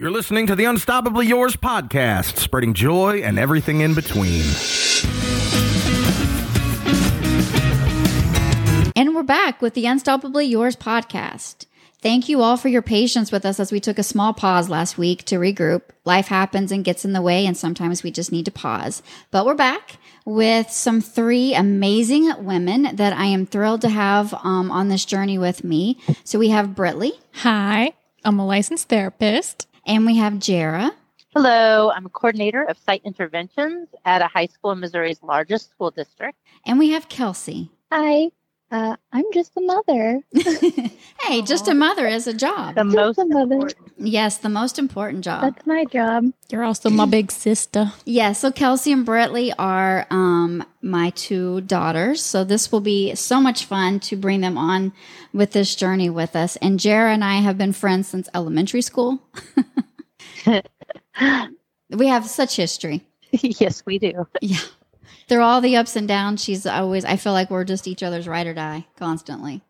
You're listening to the Unstoppably Yours podcast, spreading joy and everything in between. And we're back with the Unstoppably Yours podcast. Thank you all for your patience with us as we took a small pause last week to regroup. Life happens and gets in the way, and sometimes we just need to pause. But we're back with some three amazing women that I am thrilled to have um, on this journey with me. So we have Britley. Hi, I'm a licensed therapist. And we have Jara. Hello, I'm a coordinator of site interventions at a high school in Missouri's largest school district. And we have Kelsey. Hi, uh, I'm just a mother. hey, just a mother is a job. The Just most a mother. important. Yes, the most important job. That's my job. You're also my big sister. Yeah, so Kelsey and Britley are um, my two daughters. So this will be so much fun to bring them on with this journey with us. And Jara and I have been friends since elementary school. we have such history. yes, we do. Yeah. Through all the ups and downs, she's always, I feel like we're just each other's ride or die constantly.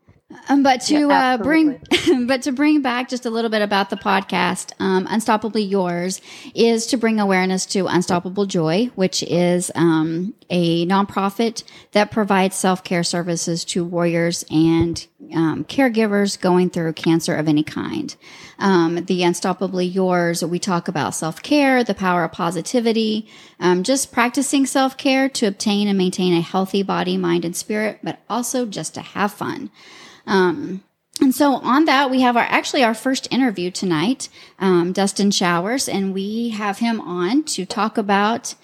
Um, but to Yeah, uh, bring, but to bring back just a little bit about the podcast, um, Unstoppably Yours is to bring awareness to Unstoppable Joy, which is um, a nonprofit that provides self care services to warriors and um, caregivers going through cancer of any kind. Um, the Unstoppably Yours, we talk about self care, the power of positivity, um, just practicing self care to obtain and maintain a healthy body, mind, and spirit, but also just to have fun. Um, and so on that, we have our actually our first interview tonight, um, Dustin Showers, and we have him on to talk about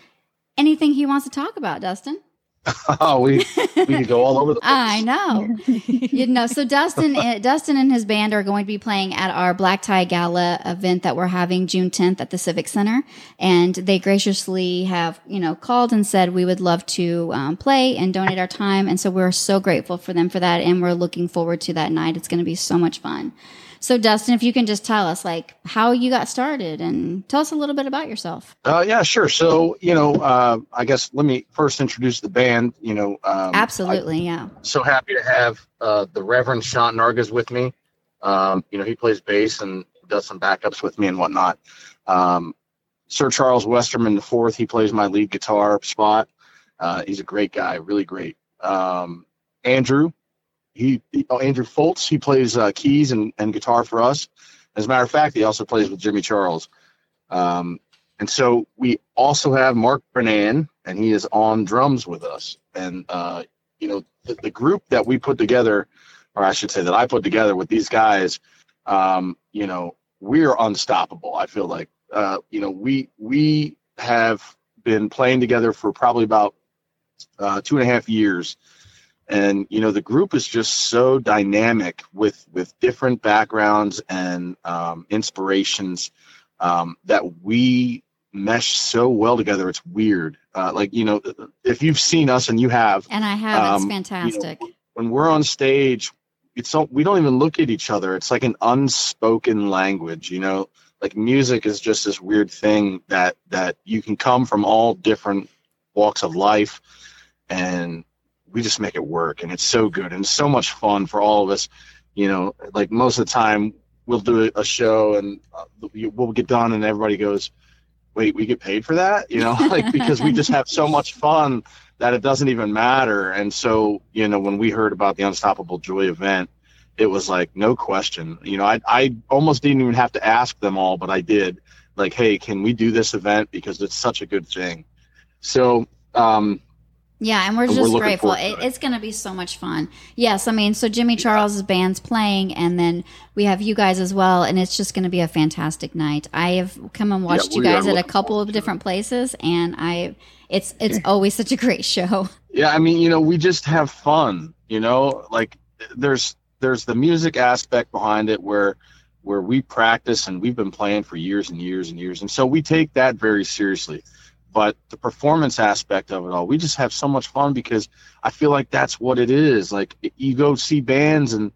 anything he wants to talk about. Dustin, Oh, we we could go all over the place. I know, you know. So Dustin, uh, Dustin and his band are going to be playing at our Black Tie Gala event that we're having June 10th at the Civic Center, and they graciously have you know called and said we would love to um, play and donate our time, and so we're so grateful for them for that, and we're looking forward to that night. It's going to be so much fun. So Dustin, if you can just tell us like how you got started and tell us a little bit about yourself. Uh, yeah, sure. So, you know, uh, I guess let me first introduce the band. You know, um, Absolutely, yeah. I'm so happy to have uh, the Reverend Sean Nargas with me. Um, you know, he plays bass and does some backups with me and whatnot. Um, Sir Charles Westerman the fourth, he plays my lead guitar spot. Uh, he's a great guy, really great. Um, Andrew, he, oh, Andrew Foltz, he plays uh, keys and, and guitar for us. As a matter of fact, he also plays with Jimmy Charles. Um, and so we also have Mark Bernan, and he is on drums with us. And, uh, you know, the, the group that we put together, or I should say that I put together with these guys, um, you know, we're unstoppable. I feel like, uh, you know, we, we have been playing together for probably about uh, two and a half years and you know the group is just so dynamic with with different backgrounds and um, inspirations um, that we mesh so well together. It's weird. Uh, like you know if you've seen us and you have And I have. It's Um, you know, fantastic. when we're on stage it's so, we don't even look at each other. It's like an unspoken language you know? Like music is just this weird thing that that you can come from all different walks of life and we just make it work and it's so good and so much fun for all of us you know like most of the time we'll do a show and uh, we'll get done and everybody goes wait we get paid for that? You know like because we just have so much fun that it doesn't even matter. And so you know when we heard about the unstoppable joy event it was like no question. You know i, I almost didn't even have to ask them all but i did. Like hey can we do this event? Because it's such a good thing. So um Yeah, and we're And we're just grateful. to It, it. it's going to be so much fun. Yes, I mean, so Jimmy Charles's band's playing, and then we have you guys as well, and it's just going to be a fantastic night. I have come and watched you guys at a couple of to different places, and I, it's it's always such a great show. Yeah, I mean, you know, we just have fun, you know, like there's there's the music aspect behind it where where we practice and we've been playing for years and years and years. And so we take that very seriously. But the performance aspect of it all, we just have so much fun because I feel like that's what it is. Like you go see bands and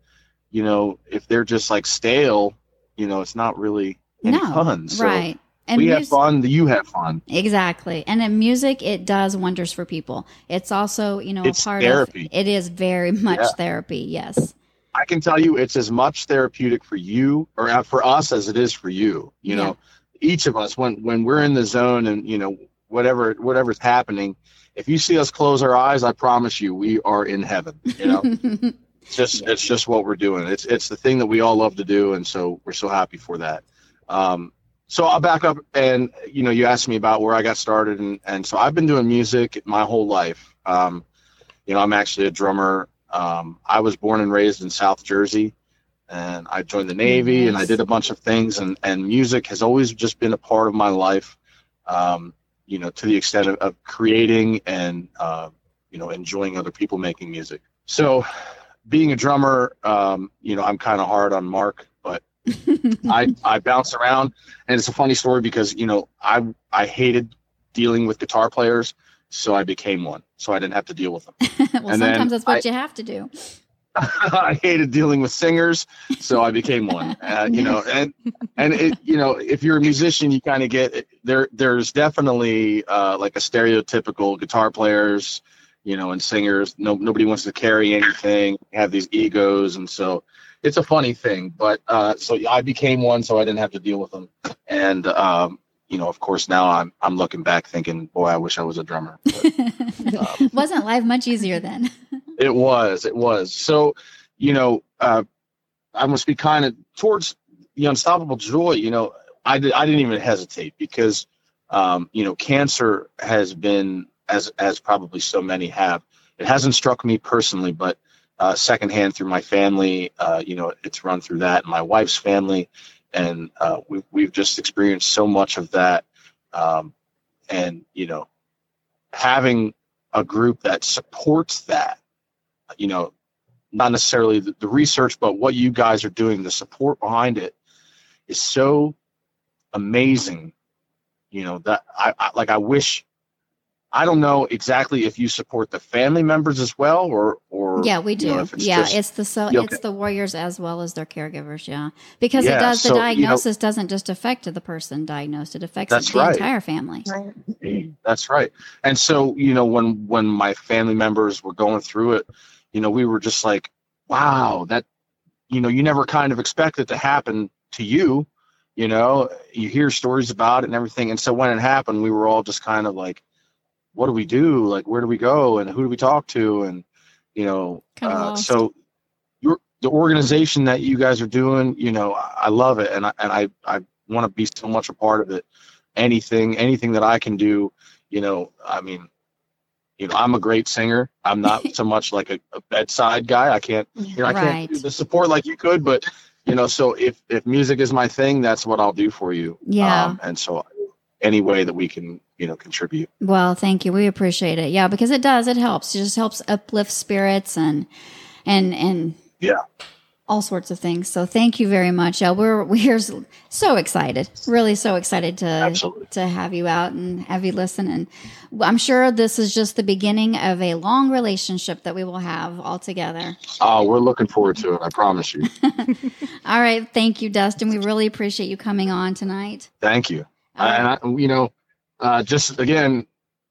you know, if they're just like stale, you know, it's not really any no, fun. So right? And we have fun, you have fun. Exactly. And in music, it does wonders for people. It's also, you know, It's a part therapy. of it is very much Yeah. therapy. Yes. I can tell you it's as much therapeutic for you or uh, for us as it is for you. You know, each of us when when we're in the zone and you know whatever whatever's happening, if you see us close our eyes, I promise you we are in heaven. You know, it's just it's just what we're doing. It's it's the thing that we all love to do, and so we're so happy for that. Um, so I'll back up and you know you asked me about where I got started and and so I've been doing music my whole life. Um, you know I'm actually a drummer. Um, I was born and raised in South Jersey, and I joined the Navy and I did a bunch of things and and music has always just been a part of my life. Um, you know to the extent of, of creating and uh, you know enjoying other people making music. So being a drummer, um, you know I'm kind of hard on Mark, but I I bounce around, and it's a funny story because you know I I hated dealing with guitar players, so I became one, so I didn't have to deal with them. well, And sometimes that's what I- you have to do. I hated dealing with singers, so I became one. Uh, you know, and and it, you know, if you're a musician, you kind of get there. There's definitely uh, like a stereotypical guitar players, you know, and singers. No, nobody wants to carry anything, have these egos, and so it's a funny thing. But uh, so I became one, so I didn't have to deal with them. And um, you know, of course, now I'm I'm looking back thinking, boy, I wish I was a drummer. But, um, Wasn't life much easier then? it was. It was. So, you know, uh, I must be kind of towards the unstoppable joy. You know, I did. I didn't even hesitate because, um, you know, cancer has been as as probably so many have. It hasn't struck me personally, but uh, secondhand through my family. Uh, you know, it's run through that, and my wife's family, and uh, we've we've just experienced so much of that. Um, and you know, having a group that supports that you know, not necessarily the, the research, but what you guys are doing, the support behind it is so amazing. You know, that I, I like, I wish, I don't know exactly if you support the family members as well or, or, Yeah, we you do. know, it's yeah, just- it's the so it's the warriors as well as their caregivers. Yeah, because it Yeah, does. The so, you know- diagnosis doesn't just affect the person diagnosed; it affects the right. entire family. Right. That's right. And so, you know, when when my family members were going through it, you know, we were just like, wow, that you know, you never kind of expect it to happen to you. You know, you hear stories about it and everything. And so when it happened, we were all just kind of like, what do we do? Like, where do we go? And who do we talk to? And, you know, uh, so your the organization that you guys are doing, you know, I I love it. And I, and I, I want to be so much a part of it. Anything, anything that I can do, you know, I mean, you know, I'm a great singer. I'm not so much like a, a bedside guy. I can't, you know, I Right. can't do the support like you could, but you know, so if if music is my thing, that's what I'll do for you. Yeah. Um, and so, any way that we can, you know, contribute. Well, thank you. We appreciate it. Yeah, because it does. It helps. It just helps uplift spirits and and and Yeah. All sorts of things. So thank you very much. Yeah, we're we're so excited. Really so excited to Absolutely. to have you out and have you listen and I'm sure this is just the beginning of a long relationship that we will have all together. Oh, we're looking forward to it. I promise you. All right, thank you Dustin. We really appreciate you coming on tonight. Thank you. Right. And I, you know, uh, just again,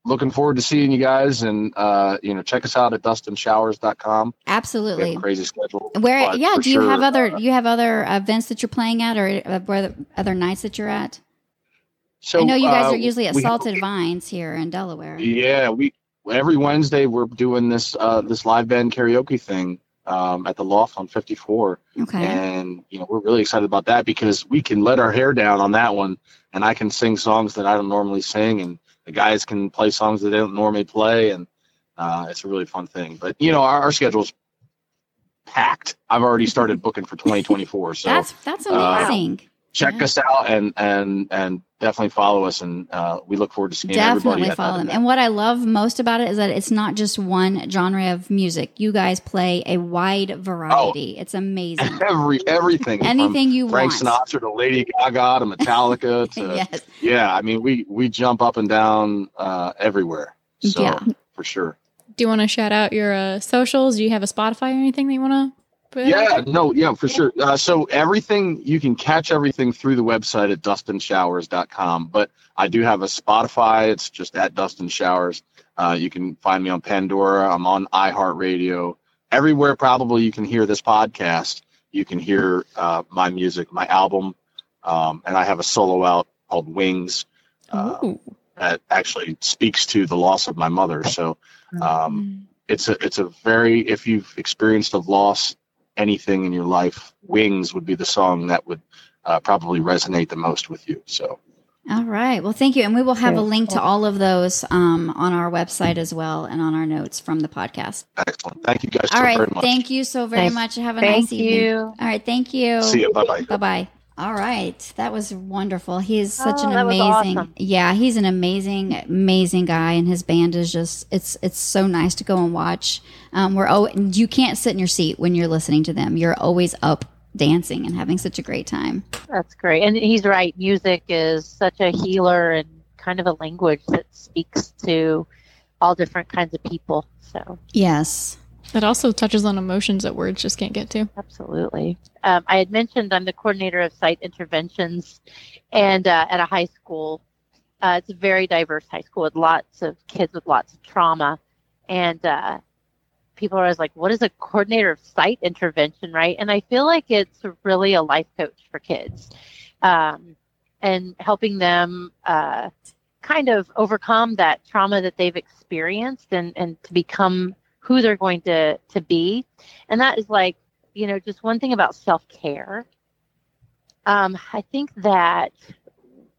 looking forward to seeing you guys, and uh, you know, check us out at dustinshowers.com. We have Absolutely. a crazy schedule. Where yeah, do you have other uh, you have other events that you're playing at or uh, other nights that you're at? so, I know you guys uh, are usually at Salted Vines here in Delaware. Yeah, we every Wednesday we're doing this uh, this live band karaoke thing um, at the Loft on 54, Okay. and you know we're really excited about that because we can let our hair down on that one, and I can sing songs that I don't normally sing, and the guys can play songs that they don't normally play, and uh, it's a really fun thing. But you know our, our schedule's packed. I've already started booking for 2024, so that's that's uh, amazing. Check yeah. us out and and and definitely follow us, and uh, we look forward to seeing everybody Definitely at follow that them. And what I love most about it is that it's not just one genre of music. You guys play a wide variety. It's amazing. Every everything. from Anything you want. Frank want. Sinatra to Lady Gaga to Metallica to yes. yeah. I mean we we jump up and down uh, everywhere. So Yeah. for sure. Do you want to shout out your uh, socials? Do you have a Spotify or anything that you want to put? Yeah, no, yeah, for sure. Uh, so everything you can catch everything through the website at dustinshowers.com. But I do have a Spotify. It's just at Dustin Showers. Uh, you can find me on Pandora. I'm on iHeartRadio. everywhere probably you can hear this podcast, you can hear uh, my music, my album, um, and I have a solo out called Wings uh, that actually speaks to the loss of my mother. So um, it's a it's a very if you've experienced a loss, anything in your life, Wings would be the song that would uh, probably resonate the most with you. So All right. Well, thank you. And we will have a link to all of those um, on our website as well and on our notes from the podcast. excellent. Thank you guys All so right. very much. Thank you so very Thank- much. Have a Thank nice evening. you. All right. Thank you. See you. Bye bye. Bye bye. All right. That was wonderful. He's such Oh, an amazing awesome. Yeah, he's an amazing, amazing guy and his band is just it's it's so nice to go and watch. Um we're oh you can't sit in your seat when you're listening to them. You're always up dancing and having such a great time. That's great. And he's right. Music is such a healer and kind of a language that speaks to all different kinds of people. So, Yes. It also touches on emotions that words just can't get to. absolutely. Um, I had mentioned I'm the coordinator of site interventions and uh, at a high school. Uh, it's a very diverse high school with lots of kids with lots of trauma. And uh, people are always like, what is a coordinator of site intervention, right? And I feel like it's really a life coach for kids um, and helping them uh, kind of overcome that trauma that they've experienced and, and to become who they're going to, to be. And that is like, you know, just one thing about self care. Um, I think that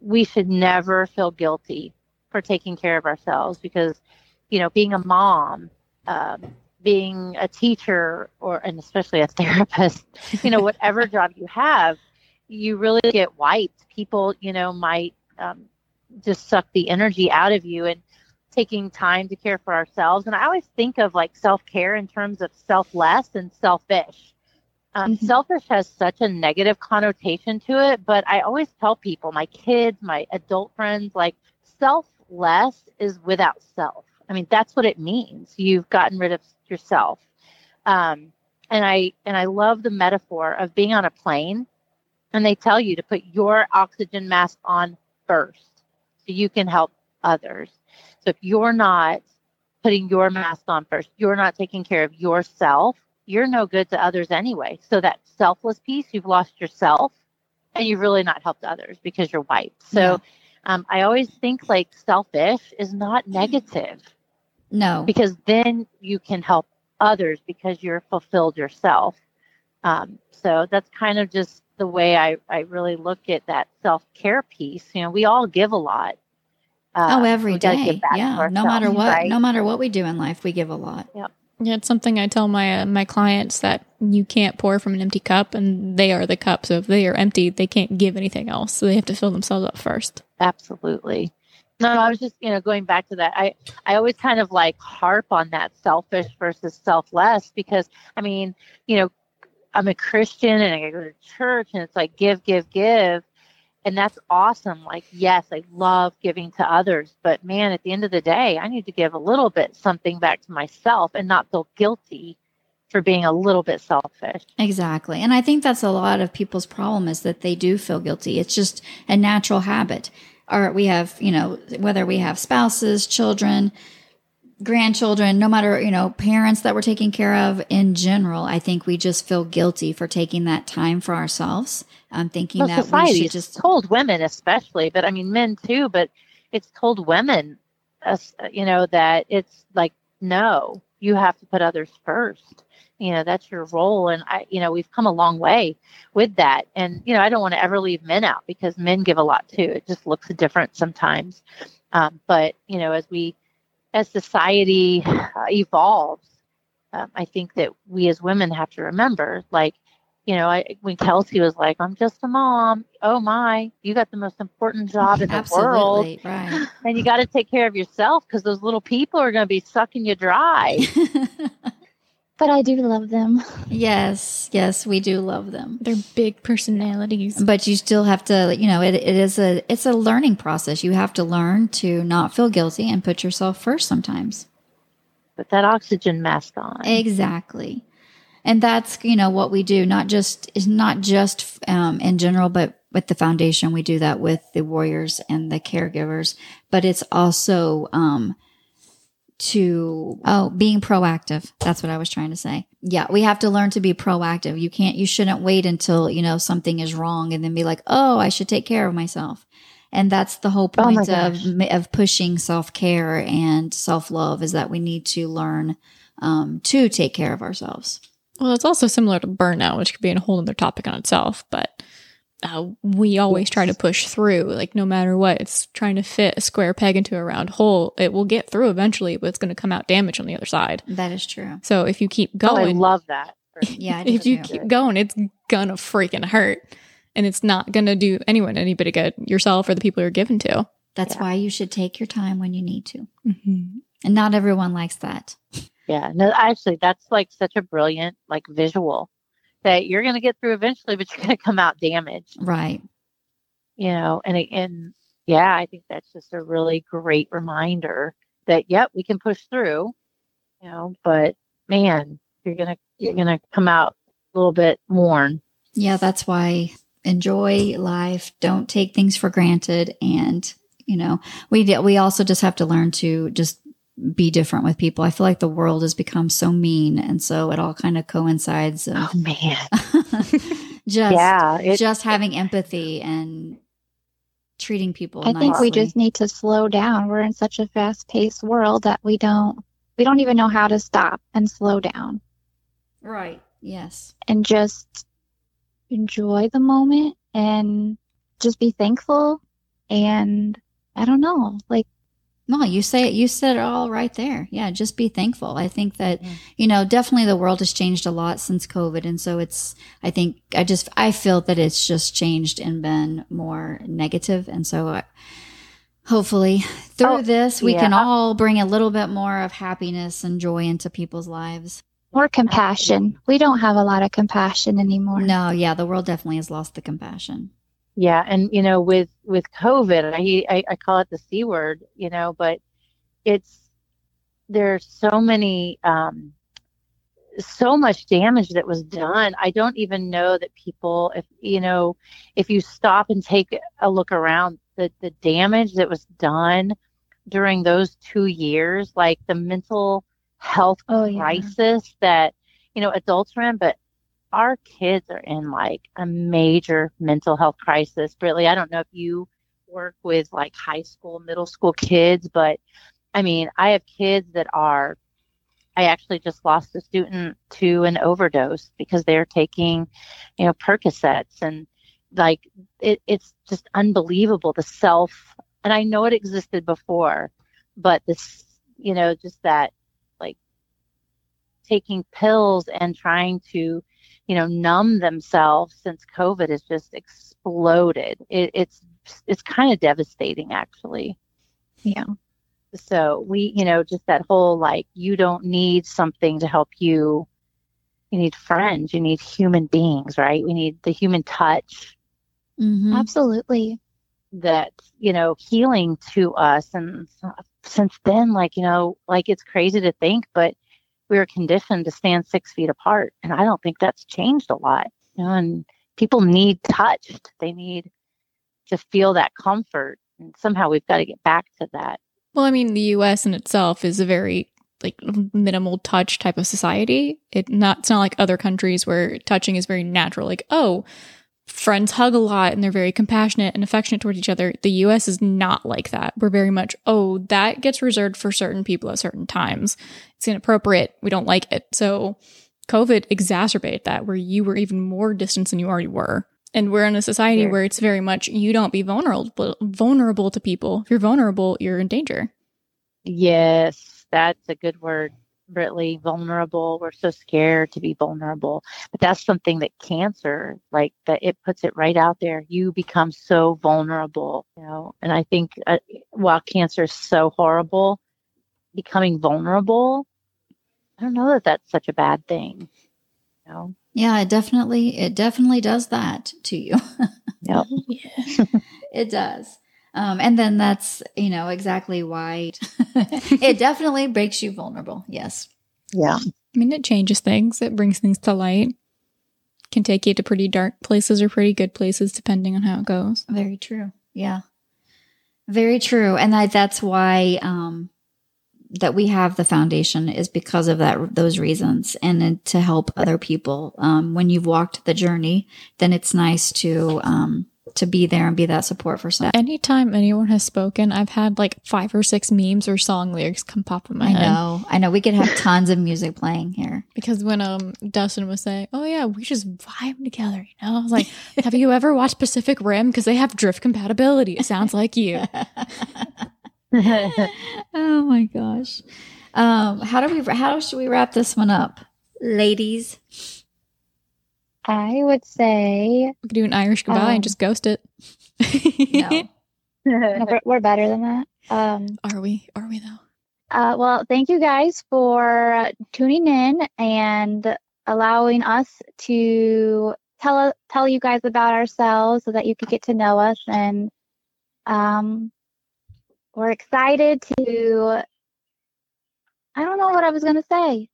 we should never feel guilty for taking care of ourselves because, you know, being a mom, um, being a teacher, or and especially a therapist, you know, whatever job you have, you really get wiped. People, you know, might um, just suck the energy out of you and taking time to care for ourselves. And I always think of like self care in terms of selfless and selfish. Um, Mhm. Selfish has such a negative connotation to it, but I always tell people, my kids, my adult friends, like selfless is without self. I mean, that's what it means. You've gotten rid of yourself. Um, and I and I love the metaphor of being on a plane, and they tell you to put your oxygen mask on first, so you can help others. So if you're not putting your mask on first, you're not taking care of yourself, you're no good to others anyway. So that selfless piece, you've lost yourself and you've really not helped others because you're white. So um, I always think like selfish is not negative No. because then you can help others because you're fulfilled yourself. Um, so that's kind of just the way I, I really look at that self care piece. You know, we all give a lot. Uh, oh, every we gotta day. give back Yeah. No matter what, right? no matter what we do in life, we give a lot. Yeah, it's something I tell my uh, my clients that you can't pour from an empty cup, and they are the cup. So if they are empty, they can't give anything else. So they have to fill themselves up first. Absolutely. No, I was just, you know, going back to that. I, I always kind of like harp on that selfish versus selfless because, I mean, you know, I'm a Christian and I go to church and it's like give, give, give. And that's awesome. Like, yes, I love giving to others, but man, at the end of the day, I need to give a little bit something back to myself and not feel guilty for being a little bit selfish. Exactly. And I think that's a lot of people's problem is that they do feel guilty. It's just a natural habit. Or we have, you know, whether we have spouses, children, grandchildren, no matter, you know, parents that we're taking care of in general, I think we just feel guilty for taking that time for ourselves. I'm thinking Well, that we society should just told women especially, but I mean men too. But it's told women, you know, that it's like no, you have to put others first. You know, that's your role, and I, you know, we've come a long way with that. And you know, I don't want to ever leave men out because men give a lot too. It just looks different sometimes. Um, but you know, as we, as society uh, evolves, um, I think that we as women have to remember, like you know, I, when Kelsey was like, I'm just a mom. Oh my, you got the most important job in the world. right. And you got to take care of yourself because those little people are going to be sucking you dry. But I do love them. yes, yes, we do love them. They're big personalities. but you still have to you know it, it is a it's a learning process you have to learn to not feel guilty and put yourself first sometimes Put that oxygen mask on. exactly and that's you know what we do not just is not just um, in general but with the foundation we do that with the warriors and the caregivers but it's also um, to oh being proactive. That's what i was trying to say. Yeah we have to learn to be proactive. You can't you shouldn't wait until you know something is wrong and then be like oh i should take care of myself. And that's the whole Oh point of of pushing self-care and self-love is that we need to learn um, to take care of ourselves. Well, it's also similar to burnout, which could be a whole other topic on itself. But uh, we always try to push through, like no matter what. It's trying to fit a square peg into a round hole. It will get through eventually, but it's going to come out damaged on the other side. that is true So if you keep Oh, I love that. yeah if you too. keep going, it's gonna freaking hurt, and it's not gonna do anyone anybody good, yourself or the people you're given to. that's Yeah. why you should take your time when you need to Mm-hmm. and not everyone likes that Yeah, no, actually, that's like such a brilliant like visual that you're going to get through eventually, but you're going to come out damaged, right you know. And and yeah, I think that's just a really great reminder that yep, we can push through, you know. But man, you're gonna you're gonna come out a little bit worn. Yeah, that's why enjoy life. Don't take things for granted, and you know, we we also just have to learn to just be different with people. I feel like the world has become so mean, and so it all kind oh, of coincides. Of Oh man, just yeah, it, just having empathy and treating people. I think we just need to slow down. We're in such a fast-paced world that we don't we don't even know how to stop and slow down right. Yes. and just enjoy the moment and just be thankful and I don't know, like No, you say it. You said it all right there. Yeah, just be thankful. I think that Yeah. you know definitely the world has changed a lot since COVID, and so it's. I think I just I feel that it's just changed and been more negative, and so I, hopefully through Oh, this we yeah. can uh all bring a little bit more of happiness and joy into people's lives. more compassion. We don't have a lot of compassion anymore. No, yeah, the world definitely has lost the compassion. Yeah, and you know, with with COVID, I, I I call it the c word, you know, but it's there's so many um, so much damage that was done. I don't even know that people, if you know, if you stop and take a look around, the the damage that was done during those two years, like the mental health Oh yeah. crisis that you know adults are in, but our kids are in like a major mental health crisis. Really, I don't know if you work with like high school, middle school kids, but I mean, I have kids that are. I actually just lost a student to an overdose because they're taking, you know, Percocets and like it, it's just unbelievable the self. And I know it existed before, but this, you know, just that like taking pills and trying to, you know, numb themselves since COVID has just exploded. It, it's it's kind of devastating, actually. Yeah. So we, you know, just that whole like you don't need something to help you. You need friends. You need human beings, right? We need the human touch Mm-hmm. Absolutely. that you know healing to us and since then like you know like it's crazy to think but we were conditioned to stand six feet apart and i don't think that's changed a lot you know and people need touched they need to feel that comfort and somehow we've got to get back to that Well, I mean, the U.S. in itself is a very like minimal touch type of society. It not it's not like other countries where touching is very natural. Like, oh, friends hug a lot and they're very compassionate and affectionate towards each other. The U.S. is not like that. We're very much, oh, that gets reserved for certain people at certain times. It's inappropriate. We don't like it. So, COVID exacerbated that, where you were even more distant than you already were. And we're in a society Sure. where it's very much you don't be vulnerable vulnerable to people. If you're vulnerable, you're in danger. yes that's a good word Britley, vulnerable we're so scared to be vulnerable but that's something that cancer like that it puts it right out there you become so vulnerable you know and i think uh, while cancer is so horrible becoming vulnerable i don't know that that's such a bad thing you know Yeah, it definitely it definitely does that to you. Yep. Yeah. it does. Um, and then that's you know exactly why it definitely breaks you vulnerable. Yes. yeah I mean, it changes things. It brings things to light. Can take you to pretty dark places or pretty good places, depending on how it goes. Very true. Yeah. Very true. And I, that's why um, that we have the foundation is because of that those reasons and then to help other people um, when you've walked the journey then it's nice to um, to be there and be that support for staff Anytime anyone has spoken, I've had like five or six memes or song lyrics come pop in my i head. know i know we could have tons of music playing here Because when um Dustin was saying, "Oh yeah, we just vibe together," you know, I was like, "Have you ever watched Pacific Rim? Because they have drift compatibility. It sounds like you." oh my gosh um, how do we how should we wrap this one up ladies I would say We could do an Irish goodbye Um, and just ghost it. no no, we're, we're better than that. Um, Are we? Are we though? Uh, well, thank you guys for tuning in and allowing us to tell tell you guys about ourselves so that you could get to know us. And um, we're excited to. I don't know what I was gonna say.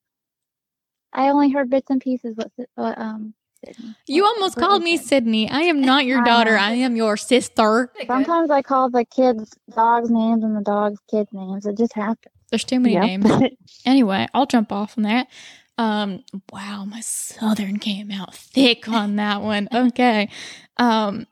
I only heard bits and pieces. What, what um. Sydney- You almost called me? Sydney. I am not your daughter. I am your sister. Sometimes I call the kids dogs names and the dogs kids names. It just happens. There's too many Yep. names. Anyway, I'll jump off on that. Um, wow, my southern came out thick on that one. Okay. Um,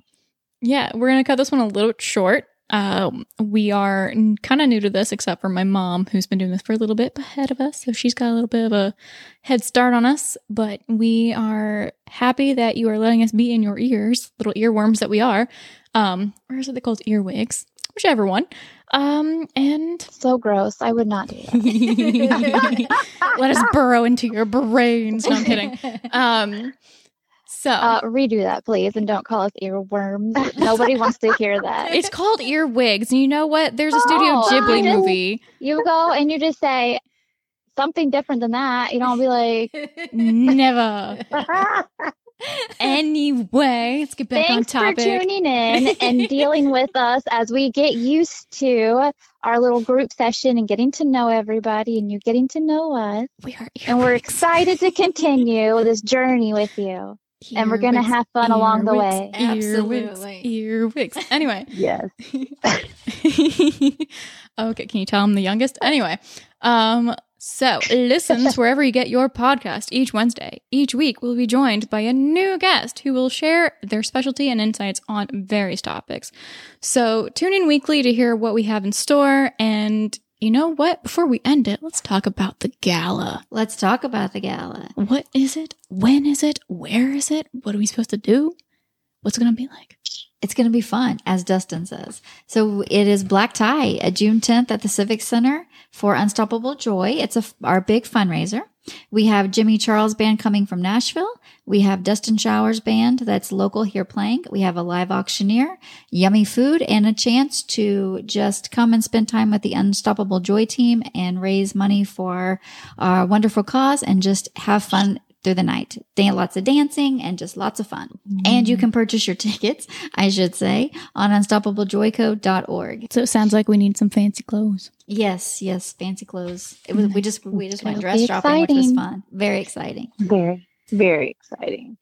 yeah, we're gonna cut this one a little short. Um, we are kind of new to this, except for my mom, who's been doing this for a little bit ahead of us. So she's got a little bit of a head start on us. But we are happy that you are letting us be in your ears, little earworms that we are. Um, or is it they called earwigs? Whichever one. Um, and So gross. I would not do that. let us burrow into your brains. No, I'm kidding. Um, so Uh, redo that, please, and don't call us earworms. Nobody wants to hear that. it's called earwigs, and you know what? There's a Studio Oh, Ghibli just- movie. You go and you just say something different than that. You don't be like, Never. Anyway, let's get back thanks on for tuning in and dealing with us as we get used to our little group session and getting to know everybody and you getting to know us. we are And we're excited to continue this journey with you. And we're going to have fun along the earwigs, way. Earwigs, Absolutely. earwigs. Anyway, yes. okay, can you tell I'm the youngest? Anyway, um, so listens wherever you get your podcast each Wednesday. Each week we'll be joined by a new guest who will share their specialty and insights on various topics. So tune in weekly to hear what we have in store. And you know what? Before we end it, let's talk about the gala. let's talk about the gala What is it? When is it? Where is it? What are we supposed to do? What's it going to be like? It's going to be fun, as Dustin says. So it is Black Tie, uh, June 10th at the Civic Center for Unstoppable Joy. It's a, our big fundraiser. We have Jimmy Charles Band coming from Nashville. We have Dustin Showers Band that's local here playing. We have a live auctioneer, yummy food, and a chance to just come and spend time with the Unstoppable Joy team and raise money for our wonderful cause and just have fun through the night. Dan- lots of dancing and just lots of fun. And you mm. can purchase your tickets, I should say, on unstoppablejoyco.org. So it sounds like we need some fancy clothes. Yes, yes, fancy clothes. It was, we mm. just we just went It'll dress shopping, which was fun. Very exciting. Very, very exciting.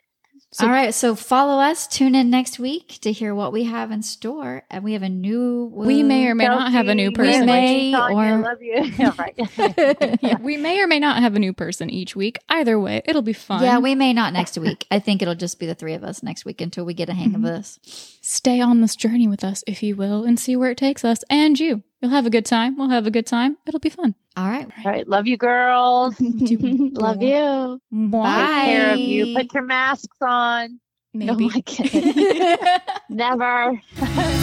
So- All right, so follow us. Tune in next week to hear what we have in store, and we have a new. We may or may not have a new Chelsea, person. may Tanya, or- love you. Yeah, right. yeah, we may or may not have a new person each week. Either way, it'll be fun. Yeah, we may not next week. I think it'll just be the three of us next week until we get a hang of Mhm. this. Stay on this journey with us, if you will, and see where it takes us. And you, you'll have a good time. We'll have a good time. It'll be fun. All right. All right, love you, girls. Love you. Bye. Take care of you. Put your masks on. Maybe. Oh my goodness. Never.